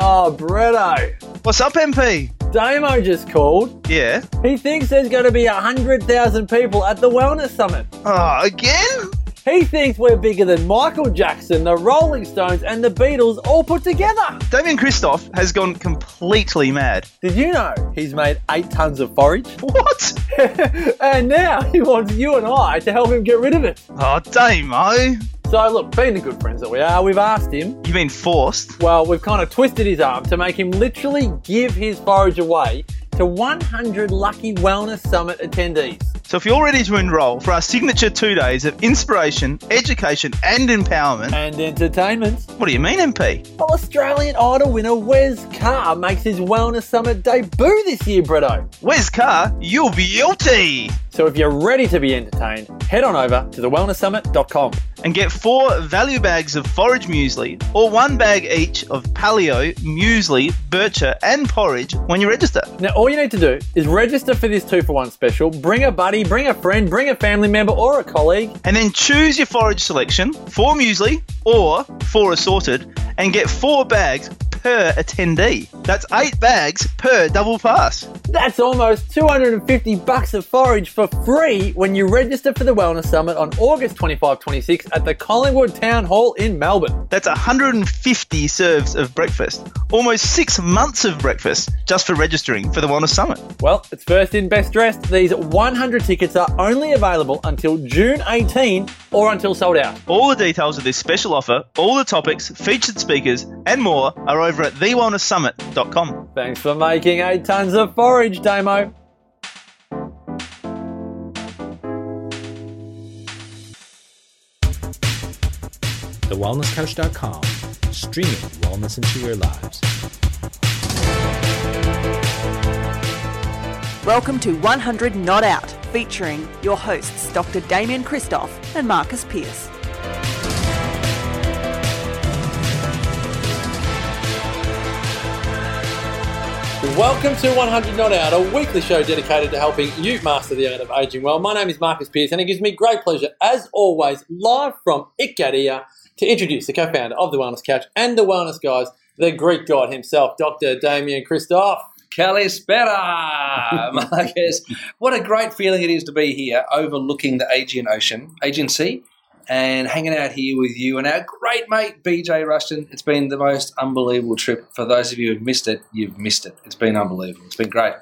Oh, Bretto. What's up, MP? Damo just called. Yeah. He thinks there's going to be 100,000 people at the Wellness Summit. Oh, again? He thinks we're bigger than Michael Jackson, the Rolling Stones, and the Beatles all put together. Damian Kristof has gone completely mad. Did you know he's made eight tons of forage? What? and now he wants you and I to help him get rid of it. Oh, Damo. So, look, being the good friends that we are, we've asked him. You mean forced? Well, we've kind of twisted his arm to make him literally give his forage away to 100 lucky Wellness Summit attendees. So if you're ready to enroll for our signature two days of inspiration, education, and empowerment, And entertainment. what do you mean, MP? Well, Australian Idol winner Wes Carr makes his Wellness Summit debut this year, Bretto. Wes Carr, You'll be guilty. So if you're ready to be entertained, head on over to thewellnesssummit.com. And get four value bags of forage muesli or one bag each of paleo, muesli, bircher, and porridge when you register. Now, all you need to do is register for this two for one special, bring a buddy, bring a friend, bring a family member, or a colleague. And then choose your forage selection, four muesli or four assorted, and get four bags per attendee. That's eight bags per double pass. That's almost 250 bucks of forage for free when you register for the Wellness Summit on August 25 26 at the Collingwood Town Hall in Melbourne. That's 150 serves of breakfast, almost six months of breakfast just for registering for the Wellness Summit. Well, it's first in, best dressed. These 100 tickets are only available until June 18 or until sold out. All the details of this special offer, all the topics, featured speakers, and more are over at thewellnesssummit.com. Thanks for making eight tons of forage, Damo. TheWellnessCouch.com, streaming wellness into your lives. Welcome to 100 Not Out, featuring your hosts Dr. Damian Kristof and Marcus Pearce. Welcome to 100 Not Out, a weekly show dedicated to helping you master the art of aging well. My name is Marcus Pearce, and it gives me great pleasure, as always, live from Ikaria, to introduce the co-founder of the Wellness Couch and the Wellness Guys, the Greek god himself, Dr. Damian Kristof. Kalispera, Marcus. What a great feeling it is to be here overlooking the Aegean Ocean, Aegean Sea, and hanging out here with you and our great mate BJ Rushton. It's been the most unbelievable trip. For those of you who've missed it, you've missed it. It's been unbelievable. It's been great.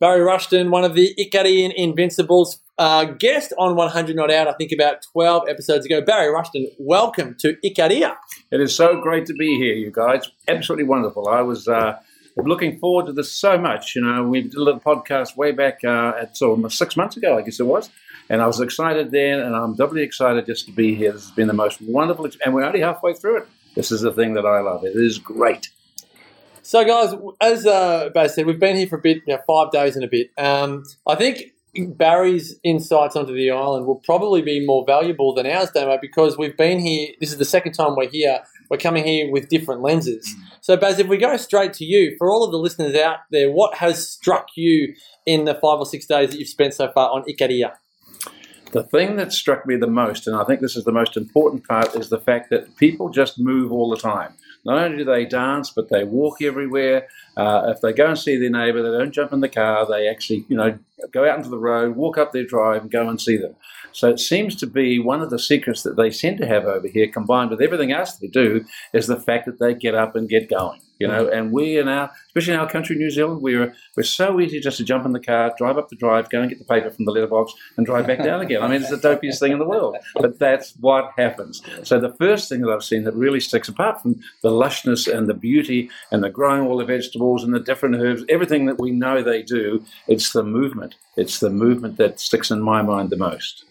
Barry Rushton, one of the Icarian Invincibles, uh, guest on 100 Not Out, I think about 12 episodes ago. Barry Rushton, welcome to Icaria. It is so great to be here, you guys. Absolutely wonderful. I was uh, looking forward to this so much. You know, we did a little podcast way back uh, at so almost six months ago, I guess it was. And I was excited then, and I'm doubly excited just to be here. This has been the most wonderful, and we're only halfway through it. This is the thing that I love. It is great. So, guys, as uh, Baz said, we've been here for a bit, you know, five days and a bit. Um, I think Barry's insights onto the island will probably be more valuable than ours, Damo, because we've been here. This is the second time we're here. We're coming here with different lenses. So, Baz, if we go straight to you, for all of the listeners out there, what has struck you in the five or six days that you've spent so far on Ikaria? The thing that struck me the most, and I think this is the most important part, is the fact that people just move all the time. Not only do they dance, but they walk everywhere. Uh, if they go and see their neighbour, they don't jump in the car. They actually, you know, go out into the road, walk up their drive, and go and see them. So it seems to be one of the secrets that they seem to have over here, combined with everything else they do, is the fact that they get up and get going. You know, and we in our, especially in our country, New Zealand, we're we're so easy just to jump in the car, drive up the drive, go and get the paper from the letterbox, and drive back down again. I mean, it's the dopiest thing in the world, but that's what happens. So the first thing that I've seen that really sticks, apart from the lushness and the beauty and the growing all the vegetables and the different herbs, everything that we know they do, it's the movement. It's the movement that sticks in my mind the most.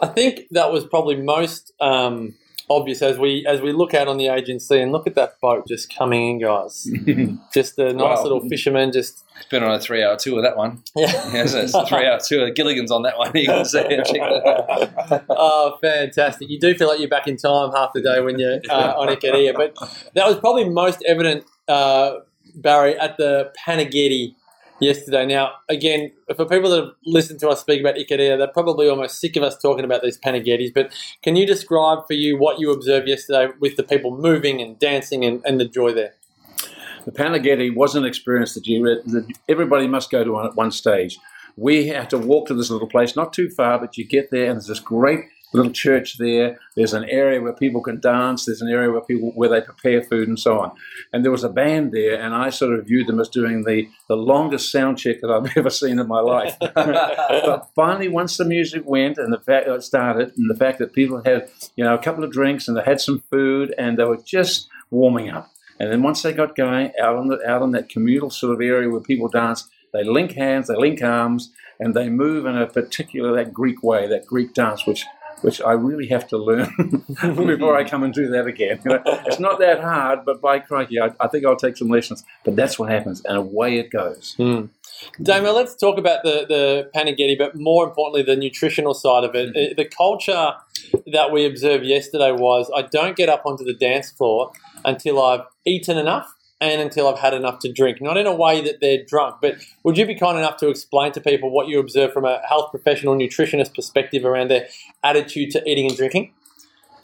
I think that was probably most um, obvious as we as we look out on the Aegean Sea and look at that boat just coming in, guys. just a nice Wow. little fisherman, just It's been on a three hour tour, that one. yeah. Yes, it's a three hour tour. Gilligan's on that one. You can see it. Check that out. oh, fantastic! You do feel like you're back in time half the day when you're uh, on Ikaria, but that was probably most evident, uh, Barry, at the Panaghetti yesterday. Now, again, for people that have listened to us speak about Ikaria, they're probably almost sick of us talking about these Panaghettis. But can you describe for you what you observed yesterday with the people moving and dancing and, and the joy there? The Panaghetti was an experience that you that everybody must go to one, at one stage. We had to walk to this little place, not too far, but you get there and there's this great little church there. There's an area where people can dance. There's an area where people where they prepare food and so on. And there was a band there, and I sort of viewed them as doing the the longest sound check that I've ever seen in my life. but finally, once the music went and the fact it started, and the fact that people had you know a couple of drinks and they had some food and they were just warming up. And then once they got going out on the out on that communal sort of area where people dance, they link hands, they link arms, and they move in a particular that Greek way, that Greek dance, which which I really have to learn before I come and do that again. You know, it's not that hard, but by crikey, I, I, think I'll take some lessons. But that's what happens, and away it goes. Mm. Damian, let's talk about the, the Panaghetti, but more importantly, the nutritional side of it. Mm-hmm. The culture that we observed yesterday was I don't get up onto the dance floor until I've eaten enough and until I've had enough to drink. Not in a way that they're drunk, but would you be kind enough to explain to people what you observe from a health professional nutritionist perspective around their attitude to eating and drinking?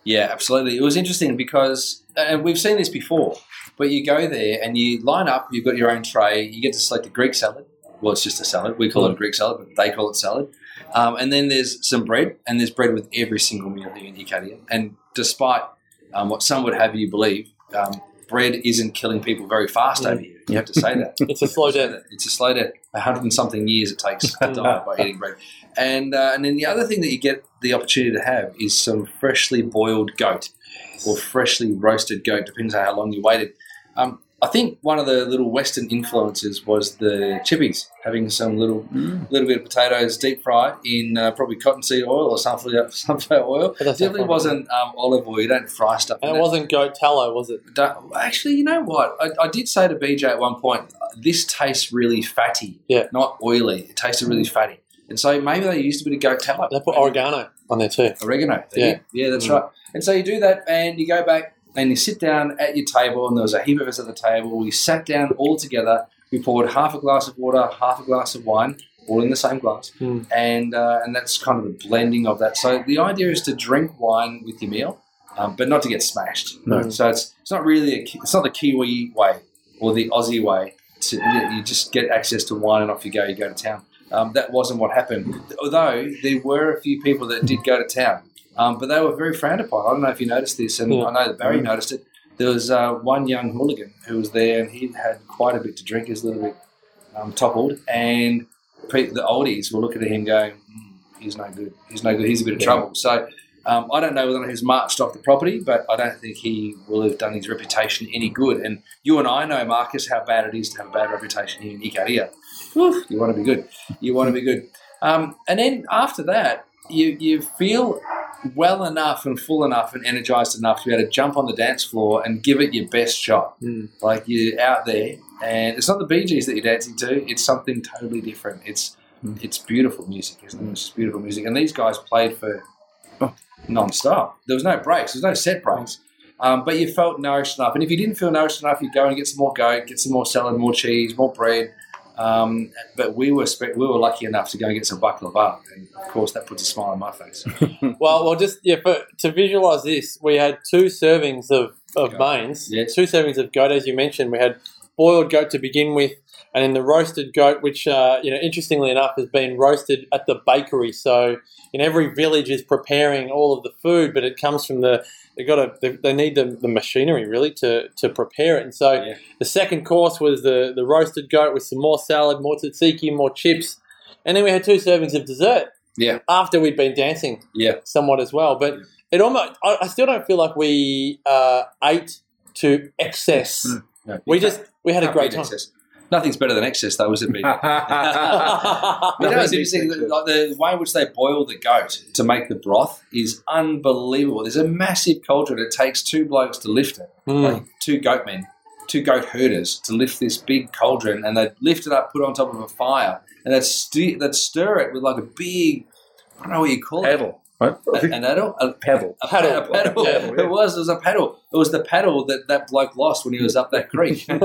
Yeah, absolutely. It was interesting because, and we've seen this before, but you go there and you line up, you've got your own tray, you get to select a Greek salad. Well, it's just a salad. We call it a Greek salad, but they call it salad. Um, and then there's some bread, and there's bread with every single meal here in Ikaria. And despite um, what some would have you believe, um, bread isn't killing people very fast over here. You have to say that. it's a slow death. It's a slow death. A hundred and something years it takes to die by eating bread. And uh, and then the other thing that you get the opportunity to have is some freshly boiled goat or freshly roasted goat, depends on how long you waited. Um, I think one of the little Western influences was the chippies, having some little mm. little bit of potatoes deep fried in uh, probably cottonseed oil or sunflower, sunflower oil. It definitely wasn't um, olive oil. You don't fry stuff. And it wasn't goat tallow, was it? Don't, actually, you know what? I, I, did say to BJ at one point, this tastes really fatty, yeah. not oily. It tasted really fatty. And so maybe they used a bit of goat tallow. They put oregano on there too. Oregano. Yeah. Yeah, that's mm. right. And so you do that and you go back and you sit down at your table, and there was a heap of us at the table. We sat down all together. We poured half a glass of water, half a glass of wine, all in the same glass, mm. and uh, and that's kind of the blending of that. So the idea is to drink wine with your meal, um, but not to get smashed. No. So it's it's not really a, it's not the Kiwi way or the Aussie way. To, you just get access to wine and off you go. You go to town. Um, that wasn't what happened. Although there were a few people that did go to town. Um, but they were very frowned upon. I don't know if you noticed this, and yeah. I know that Barry noticed it. There was uh, one young hooligan who was there, and he had quite a bit to drink. He was a little bit um, toppled, and the oldies were looking at him going, mm, "He's no good. He's no good. He's a bit of trouble." So um, I don't know whether he's marched off the property, but I don't think he will have done his reputation any good. And you and I know, Marcus, how bad it is to have a bad reputation here in Ikaria. You want to be good. You want to be good. Um, and then after that, you you feel well enough and full enough and energized enough to be able to jump on the dance floor and give it your best shot. Mm. Like you're out there, and it's not the Bee Gees that you're dancing to; it's something totally different. It's mm. it's beautiful music, isn't it? It's beautiful music, and these guys played for oh, non-stop. There was no breaks. There was no set breaks. Um, but you felt nourished enough, and if you didn't feel nourished enough, you go and get some more goat, get some more salad, more cheese, more bread, um, but we were spe- we were lucky enough to go and get some baklava, and of course that puts a smile on my face. well, well, just yeah, for, to visualize this, we had two servings of of mains, yes. two servings of goat, as you mentioned. We had boiled goat to begin with, and then the roasted goat, which uh, you know, interestingly enough, has been roasted at the bakery. So, in every village is preparing all of the food, but it comes from the they got to they, they, need the, the machinery really to, to prepare it. And so yeah. the second course was the, the roasted goat with some more salad, more tzatziki, more chips, and then we had two servings of dessert. Yeah. After we'd been dancing. Yeah. Somewhat as well, but it almost I, I still don't feel like we uh, ate to excess. Mm. No, we just we had a great time. Excess. Nothing's better than excess, though, is it? you know, it's interesting. Like the way in which they boil the goat to make the broth is unbelievable. There's a massive cauldron. It takes two blokes to lift it, mm. like two goat men, two goat herders to lift this big cauldron, and they lift it up, put it on top of a fire, and they'd, st- they'd stir it with like a big, I don't know what you call it. Paddle. Right? An adult? A paddle. A paddle. A paddle. Yeah, It was. It was a paddle. It was the paddle that that bloke lost when he was up that creek. that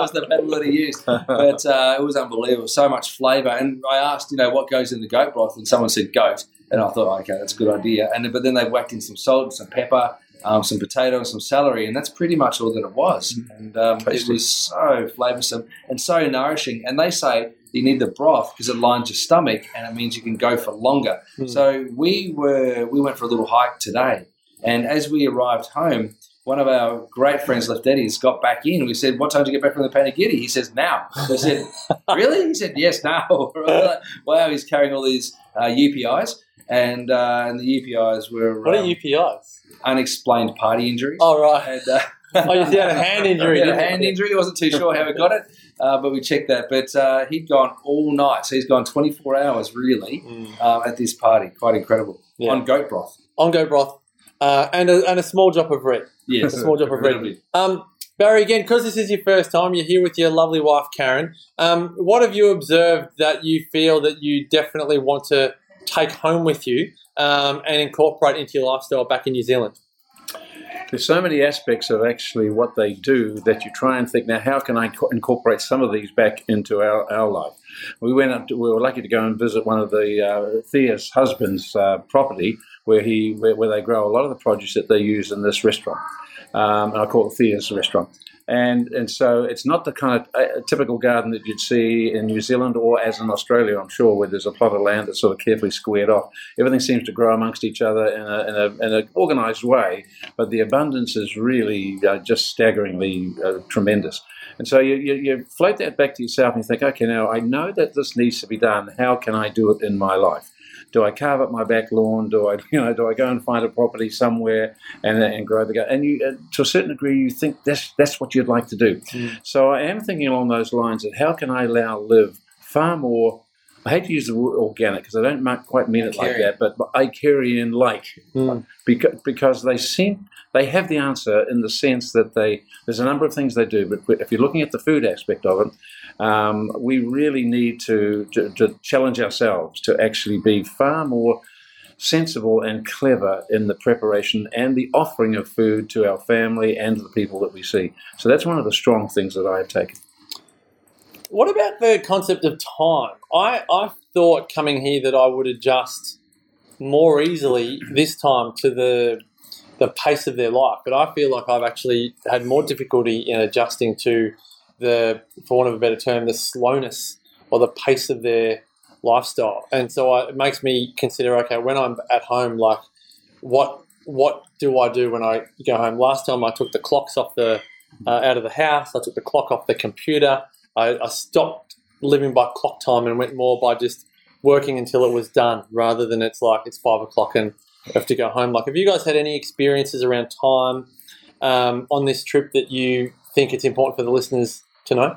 was the paddle that he used. But uh, it was unbelievable. So much flavour. And I asked, you know, what goes in the goat broth, and someone said goat. And I thought, okay, that's a good idea. And but then they whacked in some salt, some pepper, um, some potato and some celery, and that's pretty much all that it was. And um, it was so flavoursome and so nourishing. And they say you need the broth because it lines your stomach and it means you can go for longer. Mm. So we were we went for a little hike today, and as we arrived home, one of our great friends, Lefteris, got back in. We said, "What time did you get back from the Panagiddy?" He says, "Now." I said, "Really?" He said, "Yes, now." wow, he's carrying all these uh, UPIs, and uh, and the UPIs were What are um, UPIs? unexplained party injuries. Oh, right. And, uh, Oh, you had a hand injury, He had a hand injury. I wasn't too sure how he got it, uh, but we checked that. But uh, he'd gone all night, so he's gone 24 hours really Mm. um, at this party. Quite incredible Yeah. on goat broth. On goat broth. Uh, and, a, and a small drop of red. Yes, A small drop of red. Um, Barry, again, because this is your first time, you're here with your lovely wife, Karen. Um, what have you observed that you feel that you definitely want to take home with you um, and incorporate into your lifestyle back in New Zealand? There's so many aspects of actually what they do that you try and think, now, how can I co- incorporate some of these back into our, our life? We went up to, we were lucky to go and visit one of the uh, Thea's husband's uh, property where he where, where they grow a lot of the produce that they use in this restaurant. Um, I call it Thea's restaurant. And and so it's not the kind of uh, typical garden that you'd see in New Zealand or as in Australia, I'm sure, where there's a plot of land that's sort of carefully squared off. Everything seems to grow amongst each other in a, in a, in a organised way, but the abundance is really uh, just staggeringly uh, tremendous. And so you, you, you float that back to yourself and you think, okay, now I know that this needs to be done. How can I do it in my life? Do I carve up my back lawn? Do I, you know, do I go and find a property somewhere and, and grow the garden? And you, uh, to a certain degree, you think that's that's what you'd like to do. Mm. So I am thinking along those lines that how can I now live far more. I hate to use the word organic because I don't quite mean it like that, but Icarian like Mm. because, because they seem they have the answer in the sense that they there's a number of things they do but if you're looking at the food aspect of it um, we really need to, to, to challenge ourselves to actually be far more sensible and clever in the preparation and the offering of food to our family and the people that we see so that's one of the strong things that I have taken What about the concept of time? I, I thought coming here that I would adjust more easily this time to the the pace of their life, but I feel like I've actually had more difficulty in adjusting to the, for want of a better term, the slowness or the pace of their lifestyle, and so I, it makes me consider okay when I'm at home, like what what do I do when I go home? Last time I took the clocks off the uh, out of the house. I took the clock off the computer. I, I stopped living by clock time and went more by just working until it was done, rather than it's like it's five o'clock and I have to go home. Like, have you guys had any experiences around time um, on this trip that you think it's important for the listeners to know?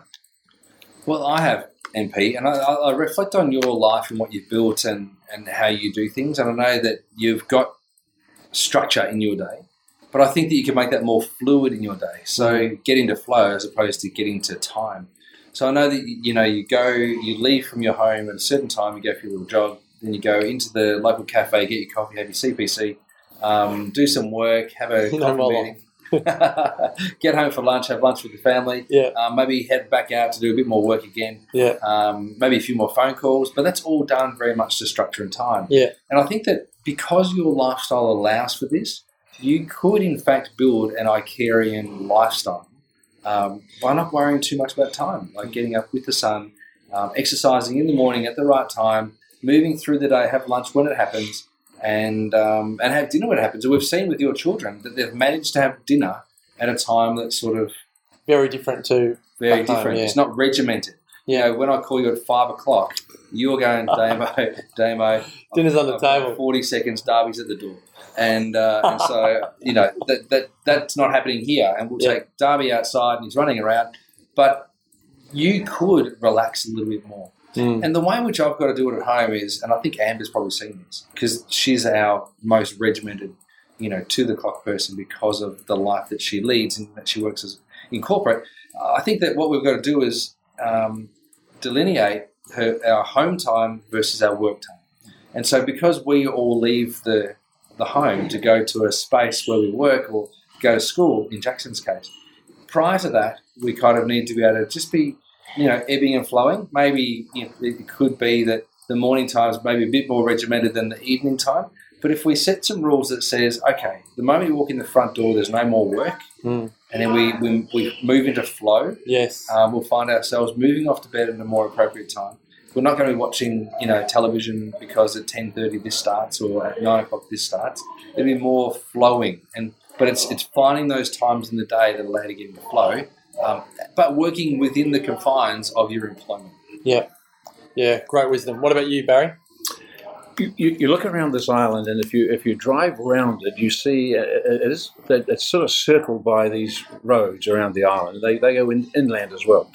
Well, I have MP, and I, I I reflect on your life and what you've built and, and how you do things. And I know that you've got structure in your day, but I think that you can make that more fluid in your day. So get into flow as opposed to getting to time. So I know that you know you go, you leave from your home at a certain time, you go for your little jog, then you go into the local cafe, get your coffee, have your CPC, um, do some work, have a coffee meeting, get home for lunch, have lunch with your family, Yeah, um, maybe head back out to do a bit more work again, yeah, um, maybe a few more phone calls, but that's all done very much to structure and time. Yeah. And I think that because your lifestyle allows for this, you could in fact build an Icarian lifestyle. Um, by not worrying too much about time, like getting up with the sun, um, exercising in the morning at the right time, moving through the day, have lunch when it happens, and um, and have dinner when it happens. And we've seen with your children that they've managed to have dinner at a time that's sort of very different to very Back home, different. yeah. It's not regimented. You yeah. know, when I call you at five o'clock, you're going, Damo, Damo. Dinner's on the I've table. Forty seconds, Darby's at the door, and uh, and so you know that, that that's not happening here. And we'll Yeah. take Darby outside, and he's running around, but you could relax a little bit more. Mm. And the way in which I've got to do it at home is, and I think Amber's probably seen this because she's our most regimented, you know, to the clock person because of the life that she leads and that she works as in corporate. Uh, I think that what we've got to do is um, delineate her, our home time versus our work time. And so, because we all leave the the home to go to a space where we work or go to school, in Jackson's case, prior to that, we kind of need to be able to just be, you know, ebbing and flowing. Maybe you know, it could be that the morning time is maybe a bit more regimented than the evening time, But if we set some rules that says, okay, the moment you walk in the front door, there's no more work, Mm. and then we, we, we move into flow, Yes. um, we'll find ourselves moving off to bed at a more appropriate time. We're not going to be watching, you know, television because at ten thirty this starts or at nine o'clock this starts. It'll be more flowing, and but it's it's finding those times in the day that allow you to get into flow, um, but working within the confines of your employment. yeah. Yeah. Great wisdom. What about you, Barry? You, you, you look around this island, and if you if you drive around it, you see uh, it is that it's sort of circled by these roads around the island. They, they go in, inland as well,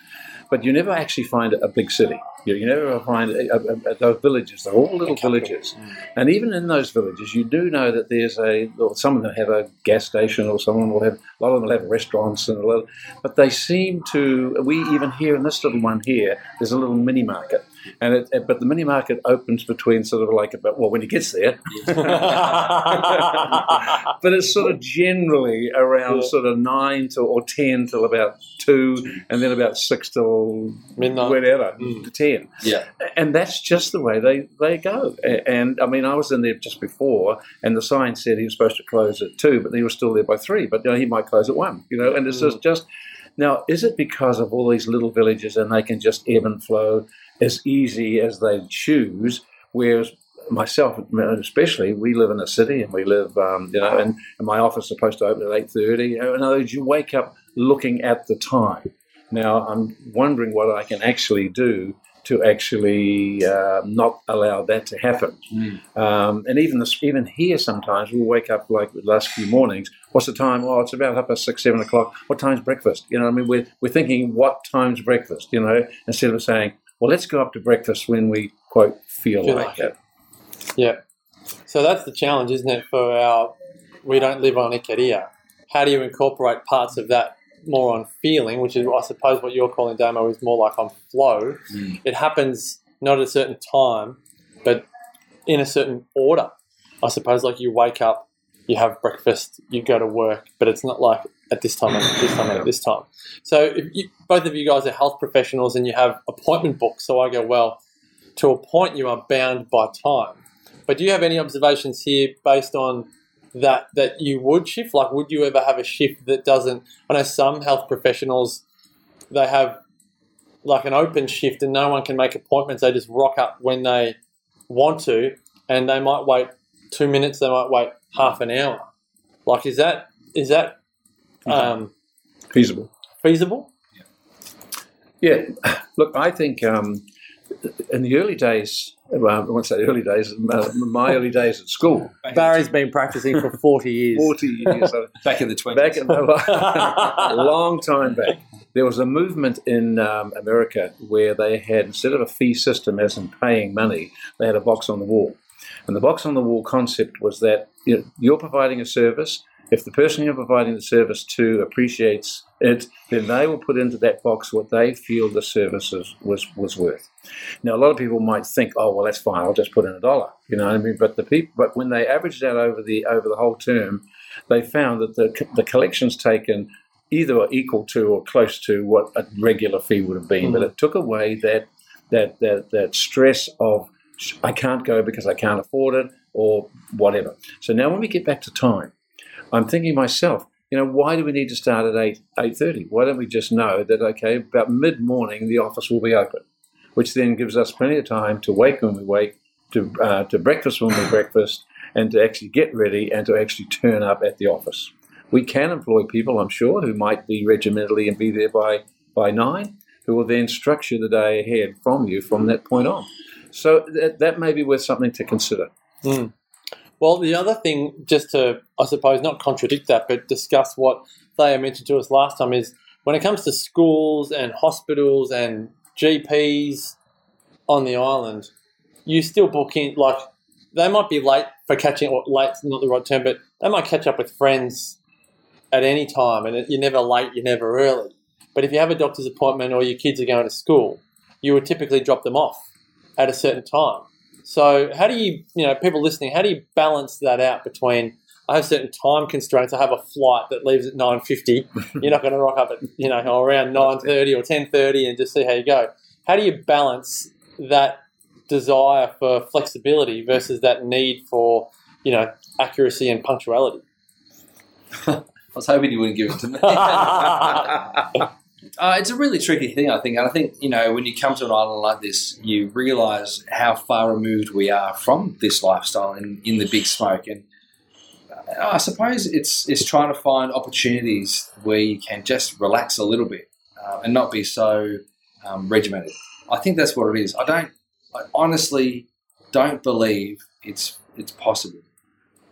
but you never actually find a big city. You, you never find a, a, a, those villages. They're all little villages, mm. and even in those villages, you do know that there's a. Some of them have a gas station, or someone will have. A lot of them will have restaurants, and a lot. But they seem to. We even here in this little one here, there's a little mini market. And it, it- but the mini market opens between sort of like about well when he gets there, but it's sort of generally around Yeah. sort of nine to or ten till about two, and then about six till Midnight. whatever Mm. to ten, Yeah, and that's just the way they they go. And I mean, I was in there just before, and the sign said he was supposed to close at two, but he was still there by three. But you know, he might close at one, you know. And it's just just now, is it because of all these little villages and they can just ebb and flow as easy as they choose? Whereas myself, especially, we live in a city and we live, um, you know, and, and my office is supposed to open at eight thirty. In other words, you wake up looking at the time. Now, I'm wondering what I can actually do to actually uh, not allow that to happen. Um, and even this, even here, sometimes we'll wake up like the last few mornings. What's the time? Oh, it's about half past six, seven o'clock. What time's breakfast? You know, I mean, we're we're thinking what time's breakfast? You know, instead of saying, well, let's go up to breakfast when we quote feel, Feel like, like it. Yeah. So that's the challenge, isn't it, for our we don't live on Ikaria. How do you incorporate parts of that more on feeling, which is I suppose what you're calling Damo is more like on flow. Mm. It happens not at a certain time, but in a certain order. I suppose like you wake up, you have breakfast, you go to work, but it's not like at this time, at this time, at this time. So if you, both of you guys are health professionals and you have appointment books, so I go, well, to a point you are bound by time. But do you have any observations here based on that that you would shift? Like, would you ever have a shift that doesn't? I know some health professionals they have like an open shift and no one can make appointments. They just rock up when they want to, and they might wait two minutes. They might wait half an hour. Like, is that is that um, Feasible. feasible? Yeah, yeah. look, I think um, in the early days, well, I won't say early days, uh, my early days at school, Barry's been practicing for forty years. 40 years, back in the twenties. back in a long time back, there was a movement in um, America where they had, instead of a fee system as in paying money, they had a box on the wall. And the box on the wall concept was that you know, you're providing a service. If the person you're providing the service to appreciates it, then they will put into that box what they feel the service is, was, was worth. Now, a lot of people might think, "Oh, well, that's fine. I'll just put in a dollar." You know what I mean? But the people, but when they averaged out over the over the whole term, they found that the the collections taken either were equal to or close to what a regular fee would have been. But mm-hmm. it took away that that that that stress of I can't go because I can't afford it or whatever. So now when we get back to time, I'm thinking myself, you know, why do we need to start at eight eight thirty? Why don't we just know that okay, about mid morning the office will be open, which then gives us plenty of time to wake when we wake, to uh, to breakfast when we breakfast, and to actually get ready and to actually turn up at the office. We can employ people, I'm sure, who might be regimentally and be there by by nine, who will then structure the day ahead from you from that point on. So that, that may be worth something to consider. Well, the other thing, just to, I suppose, not contradict that, but discuss what Thea mentioned to us last time is when it comes to schools and hospitals and GPs on the island, you still book in, like, they might be late for catching, or late's not the right term, but they might catch up with friends at any time, and you're never late, you're never early. But if you have a doctor's appointment or your kids are going to school, you would typically drop them off at a certain time. So how do you, you know, people listening, how do you balance that out between I have certain time constraints. I have a flight that leaves at nine fifty. You're not going to rock up at you know around nine thirty or ten thirty and just see how you go. How do you balance that desire for flexibility versus that need for you know, accuracy and punctuality. I was hoping you wouldn't give it to me. Uh, it's a really tricky thing, I think. And I think, you know, when you come to an island like this, you realise how far removed we are from this lifestyle in, in the big smoke. And uh, I suppose it's, it's trying to find opportunities where you can just relax a little bit uh, and not be so um, regimented. I think that's what it is. I don't, I honestly don't believe it's, it's possible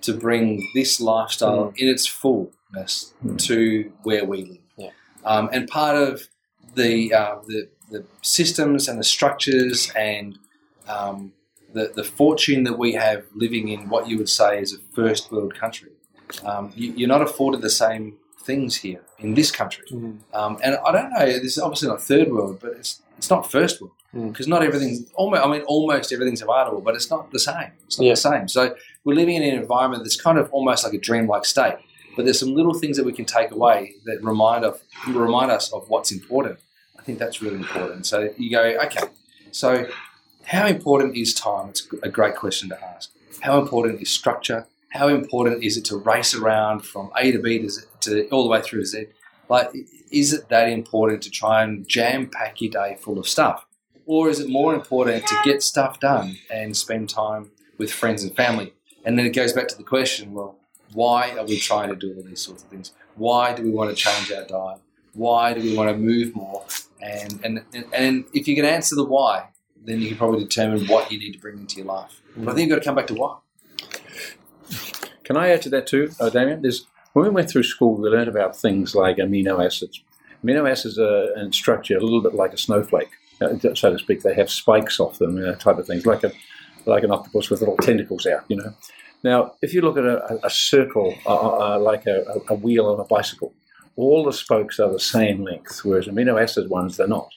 to bring this lifestyle in its fullness to where we live. Um, and part of the, uh, the the systems and the structures and um, the the fortune that we have living in what you would say is a first world country. Um, you, you're not afforded the same things here in this country. Um, and I don't know. This is obviously not third world, but it's it's not first world Mm. because not everything. Almost, I mean, almost everything's available, but it's not the same. It's not Yeah. the same. So we're living in an environment that's kind of almost like a dreamlike state. But there's some little things that we can take away that remind of remind us of what's important. I think that's really important. So you go, okay. So how important is time? It's a great question to ask. How important is structure? How important is it to race around from A to B to, Z, to all the way through to Z? Like, is it that important to try and jam pack your day full of stuff? Or is it more important to get stuff done and spend time with friends and family? And then it goes back to the question well, why are we trying to do all these sorts of things? Why do we want to change our diet? Why do we want to move more? And, and, and, if you can answer the why, then you can probably determine what you need to bring into your life. But I think you've got to come back to why. Can I add to that too, uh, Damian? There's, when we went through school, we learned about things like amino acids. Amino acids are in structure a little bit like a snowflake, uh, so to speak. They have spikes off them, you know, type of things, like a like an octopus with little tentacles out. You know. Now, if you look at a, a circle, uh, uh, like a, a wheel on a bicycle, all the spokes are the same length, whereas amino acid ones they're not.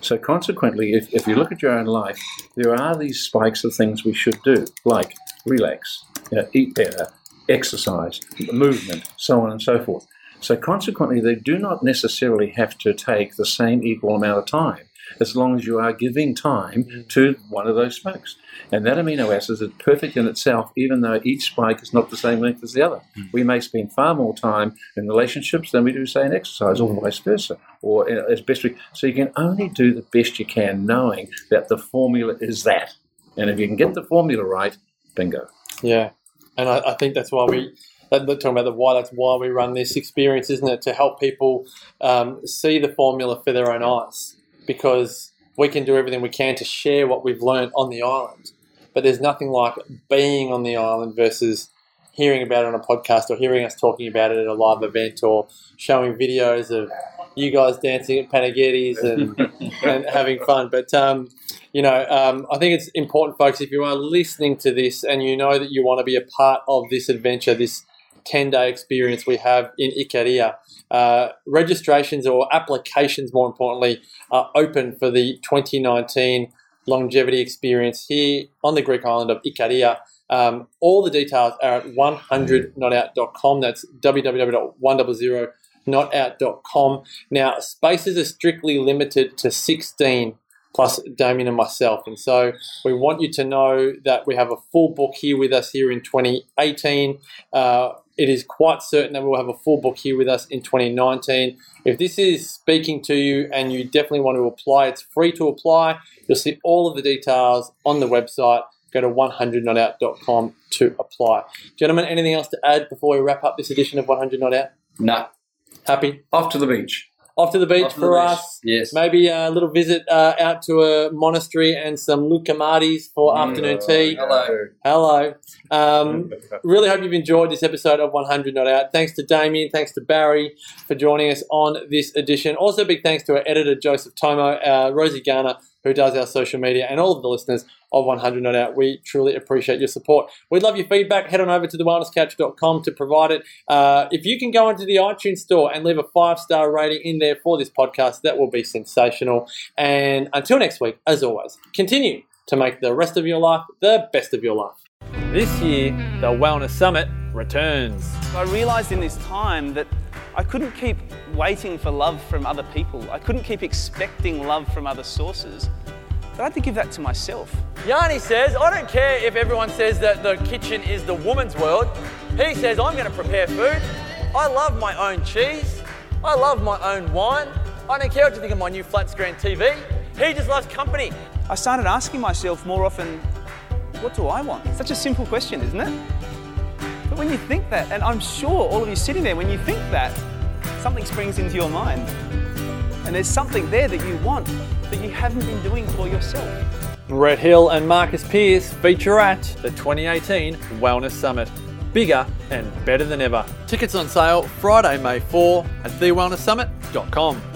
So consequently, if, if you look at your own life, there are these spikes of things we should do, like relax, you know, eat better, exercise, movement, so on and so forth. So consequently, they do not necessarily have to take the same equal amount of time, as long as you are giving time mm. to one of those spokes. And that amino acid is perfect in itself, even though each spike is not the same length as the other. Mm. We may spend far more time in relationships than we do, say, in exercise, or mm. vice versa, or as best we. So you can only do the best you can, knowing that the formula is that. And if you can get the formula right, bingo. Yeah, and I, I think that's why we. that- Talking about the why, that's why we run this experience, isn't it? To help people um, see the formula for their own eyes, because we can do everything we can to share what we've learned on the island. But there's nothing like being on the island versus hearing about it on a podcast or hearing us talking about it at a live event or showing videos of you guys dancing at Panaghetti's and, and having fun. But um, you know, um, I think it's important, folks, if you are listening to this and you know that you want to be a part of this adventure, this 10 day experience we have in Ikaria, uh, registrations or applications, more importantly, are open for the 2019 longevity experience here on the Greek island of Ikaria. Um, all the details are at 100notout.com. That's www.100notout.com. Now, spaces are strictly limited to 16 plus Damian and myself. And so we want you to know that we have a full book here with us here in 2018. Uh, it is quite certain that we'll have a full book here with us in 2019. If this is speaking to you and you definitely want to apply, it's free to apply. You'll see all of the details on the website. Go to 100notout.com to apply. Gentlemen, anything else to add before we wrap up this edition of 100 Not Out? No. Happy? Off to the beach. Off to the beach to for the beach. us. Yes. Maybe a little visit uh, out to a monastery and some loukoumades for afternoon tea. Hello. Hello. Um, really hope you've enjoyed this episode of 100 Not Out. Thanks to Damian, thanks to Barry for joining us on this edition. Also, big thanks to our editor, Joseph Tomo, uh, Rosie Garner, who does our social media, and all of the listeners of 100 Not Out. We truly appreciate your support. We'd love your feedback. Head on over to thewellnesscouch.com to provide it. Uh, if you can go into the iTunes store and leave a five star rating in there for this podcast, that will be sensational. And until next week, as always, continue to make the rest of your life the best of your life. This year, the Wellness Summit returns. I realized in this time that I couldn't keep waiting for love from other people. I couldn't keep expecting love from other sources. But I had to give that to myself. Yanni says, I don't care if everyone says that the kitchen is the woman's world. He says, I'm going to prepare food. I love my own cheese. I love my own wine. I don't care what you think of my new flat screen TV. He just loves company. I started asking myself more often, what do I want? Such a simple question, isn't it? But when you think that, and I'm sure all of you sitting there, when you think that, something springs into your mind. And there's something there that you want that you haven't been doing for yourself. Brett Hill and Marcus Pearce feature at the 2018 Wellness Summit. Bigger and better than ever. Tickets on sale Friday, May 4 at thewellnesssummit.com.